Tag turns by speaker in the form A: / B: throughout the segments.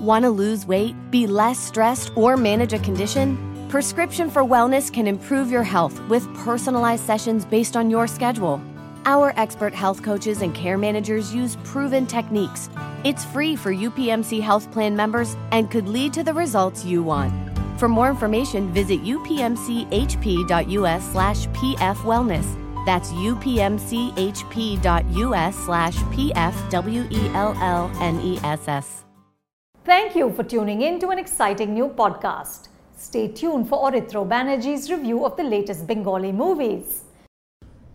A: Want to lose weight, be less stressed, or manage a condition? Prescription for Wellness can improve your health with personalized sessions based on your schedule. Our expert health coaches and care managers use proven techniques. It's free for UPMC Health Plan members and could lead to the results you want. For more information, visit upmchp.us slash pfwellness. That's upmchp.us slash pfwellness.
B: Thank you for tuning in to an exciting new podcast. Stay tuned for Orithro Banerjee's review of the latest Bengali movies.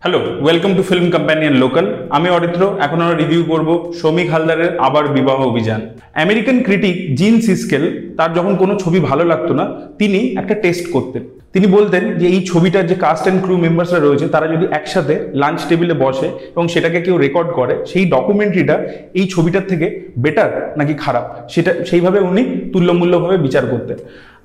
C: Hello welcome to film companion local আমি অরিত্র এখন আমরা review করব শ্রমিক হালদারের আবার বিবাহ অভিযান American critic জিন সিস্কেল তার যখন কোনো ছবি ভালো লাগতো না, তিনি একটা টেস্ট করতেন তিনি বলতেন যে এই ছবিটার যে কাস্ট অ্যান্ড ক্রু মেম্বার্সরা রয়েছে তারা যদি একসাথে লাঞ্চ টেবিলে বসে এবং সেটাকে কেউ রেকর্ড করে, সেই ডকুমেন্টারিটা এই ছবিটার থেকে বেটার নাকি খারাপ? সেটা সেইভাবে উনি তুল্যমূল্যভাবে বিচার করতেন।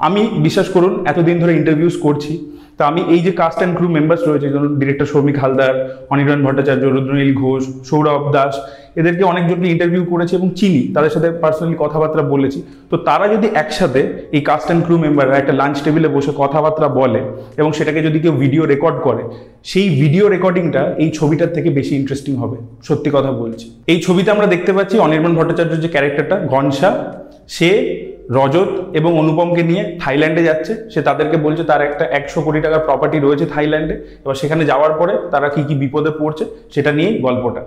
C: আমি বিশ্বাস করুন, এতদিন ধরে ইন্টারভিউস করছি। তো আমি এই যে কাস্ট অ্যান্ড ক্রু মেম্বার্স রয়েছে, যেমন ডিরেক্টর সৌমিক হালদার অনিরণ ভট্টাচার্য, রুদ্রনীল ঘোষ, সৌরভ দাস, এদেরকে অনেকজনকে ইন্টারভিউ করেছি এবং চিনি, তাদের সাথে পার্সোনালি কথাবার্তা বলেছি। তো তারা যদি একসাথে এই কাস্ট অ্যান্ড ক্রু মেম্বাররা একটা লাঞ্চ টেবিলে বসে কথাবার্তা বলে এবং সেটাকে যদি কেউ ভিডিও রেকর্ড করে, সেই ভিডিও রেকর্ডিংটা এই ছবিটার থেকে বেশি ইন্টারেস্টিং হবে, সত্যি কথা বলছি। এই ছবিতে আমরা দেখতে পাচ্ছি অনির্বাণ ভট্টাচার্য যে ক্যারেক্টারটা ঘনশা, সে রজত এবং অনুপমকে নিয়ে থাইল্যান্ডে যাচ্ছে। সে তাদেরকে বলছে, তার একটা একশো কোটি টাকার প্রপার্টি রয়েছে থাইল্যান্ডে। এবার সেখানে যাওয়ার পরে তারা কি কি বিপদে পড়ছে, সেটা নিয়ে গল্পটা।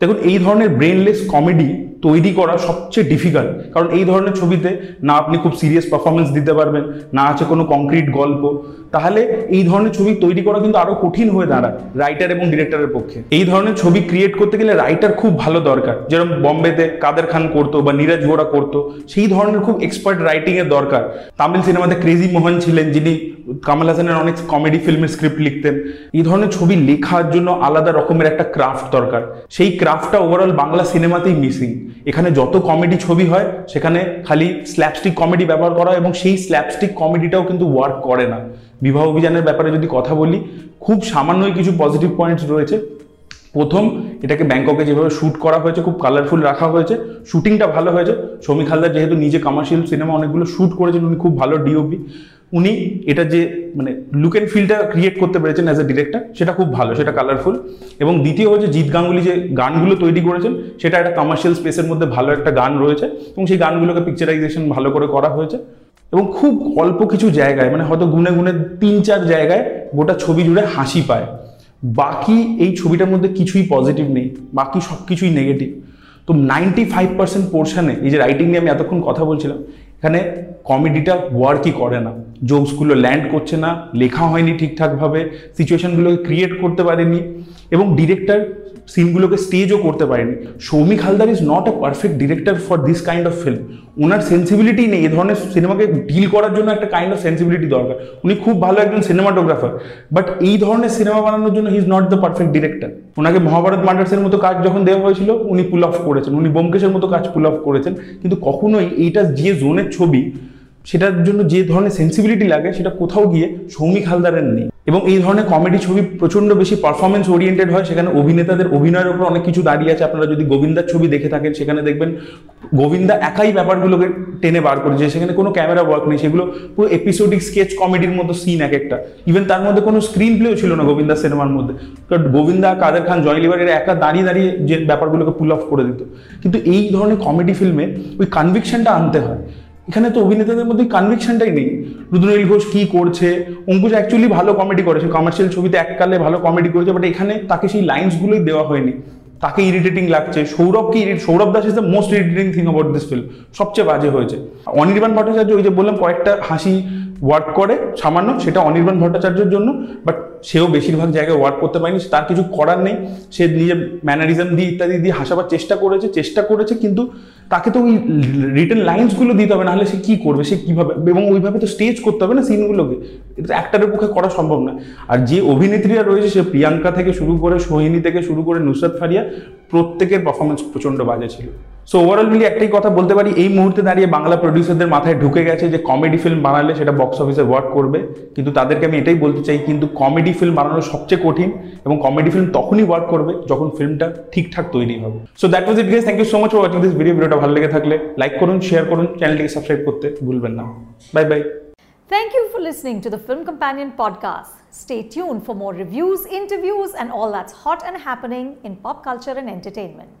C: দেখুন, এই ধরনের ব্রেনলেস কমেডি তৈরি করা সবচেয়ে ডিফিকাল্ট কারণ এই ধরনের ছবিতে না আপনি খুব সিরিয়াস পারফরমেন্স দিতে পারবেন, না আছে কোনো কংক্রিট গল্প। তাহলে এই ধরনের ছবি তৈরি করা কিন্তু আরও কঠিন হয়ে দাঁড়ায় রাইটার এবং ডিরেক্টরের পক্ষে। এই ধরনের ছবি ক্রিয়েট করতে গেলে রাইটার খুব ভালো দরকার। যেরকম বম্বেতে কাদের খান করতো বা নীরজ গোড়া করতো, সেই ধরনের খুব এক্সপার্ট রাইটিং এর দরকার। তামিল সিনেমাতে ক্রেজি মোহন ছিলেন, যিনি কামাল হাসানের অনেক কমেডি ফিল্মের স্ক্রিপ্ট লিখতেন। এই ধরনের ছবি লেখার জন্য আলাদা রকমের একটা ক্রাফট দরকার। সেই ক্রাফটটা ওভারঅল বাংলা সিনেমাতেই মিসিং এখানে যত কমেডি ছবি হয়, সেখানে খালি স্ল্যাপস্টিক কমেডি ব্যবহার করা হয় এবং সেই স্ল্যাপস্টিক কমেডিটাও কিন্তু ওয়ার্ক করে না। বিবাহ অভিযানের ব্যাপারে যদি কথা বলি, খুব সামান্যই কিছু পজিটিভ পয়েন্টস রয়েছে। প্রথম, এটাকে ব্যাংককে যেভাবে শ্যুট করা হয়েছে, খুব কালারফুল রাখা হয়েছে। শুটিংটা ভালো হয়েছে। শ্রমিক হালদার যেহেতু নিজে কমার্শিয়াল সিনেমা অনেকগুলো শ্যুট করেছেন, উনি খুব ভালো ডিওপি উনি এটা যে মানে লুক অ্যান্ড ফিলটা ক্রিয়েট করতে পেরেছেন অ্যাজ এ ডিরেক্টর সেটা খুব ভালো, সেটা কালারফুল এবং দ্বিতীয় হচ্ছে জিৎ গাঙ্গুলি যে গানগুলো তৈরি করেছেন, সেটা একটা কমার্শিয়াল স্পেসের মধ্যে ভালো একটা গান রয়েছে। এবং সেই গানগুলোকে পিকচারাইজেশন ভালো করে করা হয়েছে। এবং খুব অল্প কিছু জায়গায় মানে হয়তো গুনে গুনে তিন চার জায়গায় গোটা ছবি জুড়ে হাসি পায়। বাকি এই ছবিটার মধ্যে কিছুই পজিটিভ নেই, বাকি সব কিছুই নেগেটিভ তো নাইনটি ফাইভ পার্সেন্ট পোর্শনে এই যে রাইটিং নিয়ে আমি এতক্ষণ কথা বলছিলাম, এখানে কমেডিটা ওয়ার্কই করে না। জোকসগুলো ল্যান্ড করছে না, লেখা হয়নি ঠিকঠাকভাবে সিচুয়েশনগুলোকে ক্রিয়েট করতে পারেনি, এবং ডিরেক্টর সিনগুলোকে স্টেজও করতে পারেনি। Soumik Haldar is not a perfect director for this kind of film owner sensibility নেই এই ধরনের সিনেমাকে ডিল করার জন্য একটা কাইন্ড অফ সেন্সিবিলিটি দরকার। উনি খুব ভালো একজন সিনেমাটোগ্রাফার বাট এই ধরনের সিনেমা বানানোর জন্য he is not the perfect director ওনাকে মহাভারত মার্ডার্সের মতো কাজ যখন দেওয়া হয়েছিল, উনি পুল অফ করেছেন। উনি বোমকেশের মতো কাজ পুল অফ করেছেন। কিন্তু কখনোই এইটা যে জোনের ছবি সেটার জন্য যে ধরনের সেন্সিবিলিটি লাগে, সেটা কোথাও গিয়ে সৌমিক হালদারের নেই। এবং এই ধরনের কমেডি ছবি প্রচণ্ড বেশি পারফরমেন্স ওরিয়েন্টেড হয়, সেখানে অভিনেতাদের অভিনয়ের উপর অনেক কিছু দাঁড়িয়ে আছে। আপনারা যদি গোবিন্দার ছবি দেখে থাকেন, সেখানে দেখবেন গোবিন্দা একাই ব্যাপারগুলোকে টেনে বার করেছে। সেখানে কোনো ক্যামেরা ওয়ার্ক নেই, সেগুলো পুরো এপিসোডিক স্কেচ কমেডির মতো সিন এক একটা। ইভেন তার মধ্যে কোনো স্ক্রিন প্লেও ছিল না গোবিন্দা সিনেমার মধ্যে। কারণ গোবিন্দা, কাদের খান জয় লিভার এরা একা দাঁড়িয়ে দাঁড়িয়ে যে ব্যাপারগুলোকে পুল অফ করে দিত। কিন্তু এই ধরনের কমেডি ফিল্মে ওই কনভিকশনটা আনতে হয়। এখানে তো অভিনেতাদের মধ্যে কনভিকশনটাই নেই। রুদ্রনীল ঘোষ কি করছে? অঙ্কুশ অ্যাকচুয়ালি ভালো কমেডি করেছে। কমার্শিয়াল ছবিতে এককালে ভালো কমেডি করেছে বাট এখানে তাকে সেই লাইন্সগুলোই দেওয়া হয়নি। তাকে ইরিটেটিং লাগছে। সৌরভকে ইরিট Sourav Das is the most irritating thing about this film সবচেয়ে বাজে হয়েছে। অনির্বাণ ভট্টাচার্য ওই যে বললাম, কয়েকটা হাসি ওয়ার্ক করে সামান্য, সেটা অনির্বাণ ভট্টাচার্যের জন্য বাট সেও বেশিরভাগ জায়গায় ওয়ার্ক করতে পারেনি তার কিছু করার নেই। সে নিজের ম্যানারিজম দিয়ে ইত্যাদি দিয়ে হাসাবার চেষ্টা করেছে চেষ্টা করেছে, কিন্তু তাকে তো ওই রিটেন লাইন্সগুলো দিতে হবে, নাহলে সে কী করবে, সে কীভাবে, এবং ওইভাবে তো স্টেজ করতে হবে না সিনগুলোকে এটা অ্যাক্টারের পক্ষে করা সম্ভব না। আর যে অভিনেত্রীরা রয়েছে, সে প্রিয়াঙ্কা থেকে শুরু করে, সোহিনী থেকে শুরু করে নুসরাত ফারিয়া, প্রত্যেকের পারফরমেন্স প্রচণ্ড বাজে ছিল। সো ওভারঅল মিলিয়ে একটাই কথা বলতে পারি এই মুহূর্তে দাঁড়িয়ে বাংলা প্রডিউসারদের মাথায় ঢুকে গেছে যে কমেডি ফিল্ম বানালে সেটা বক্স অফিসে ওয়ার্ক করবে। কিন্তু তাদেরকে আমি এটাই বলতে চাই কিন্তু কমেডি ফিল্ম বানানো সবচেয়ে কঠিন এবং কমেডি ফিল্ম তখনই ওয়ার্ক করবে যখন ফিল্মটা ঠিকঠাক তৈরি হবে। So that was it guys thank you so much for watching this video ভিডিওটা ভালো লেগে থাকলে লাইক করুন শেয়ার করুন চ্যানেলটিকে সাবস্ক্রাইব করতে ভুলবেন না। Bye bye
B: Thank you for listening to the Film Companion podcast. Stay tuned for more reviews, interviews, and all that's hot and happening in pop culture and entertainment.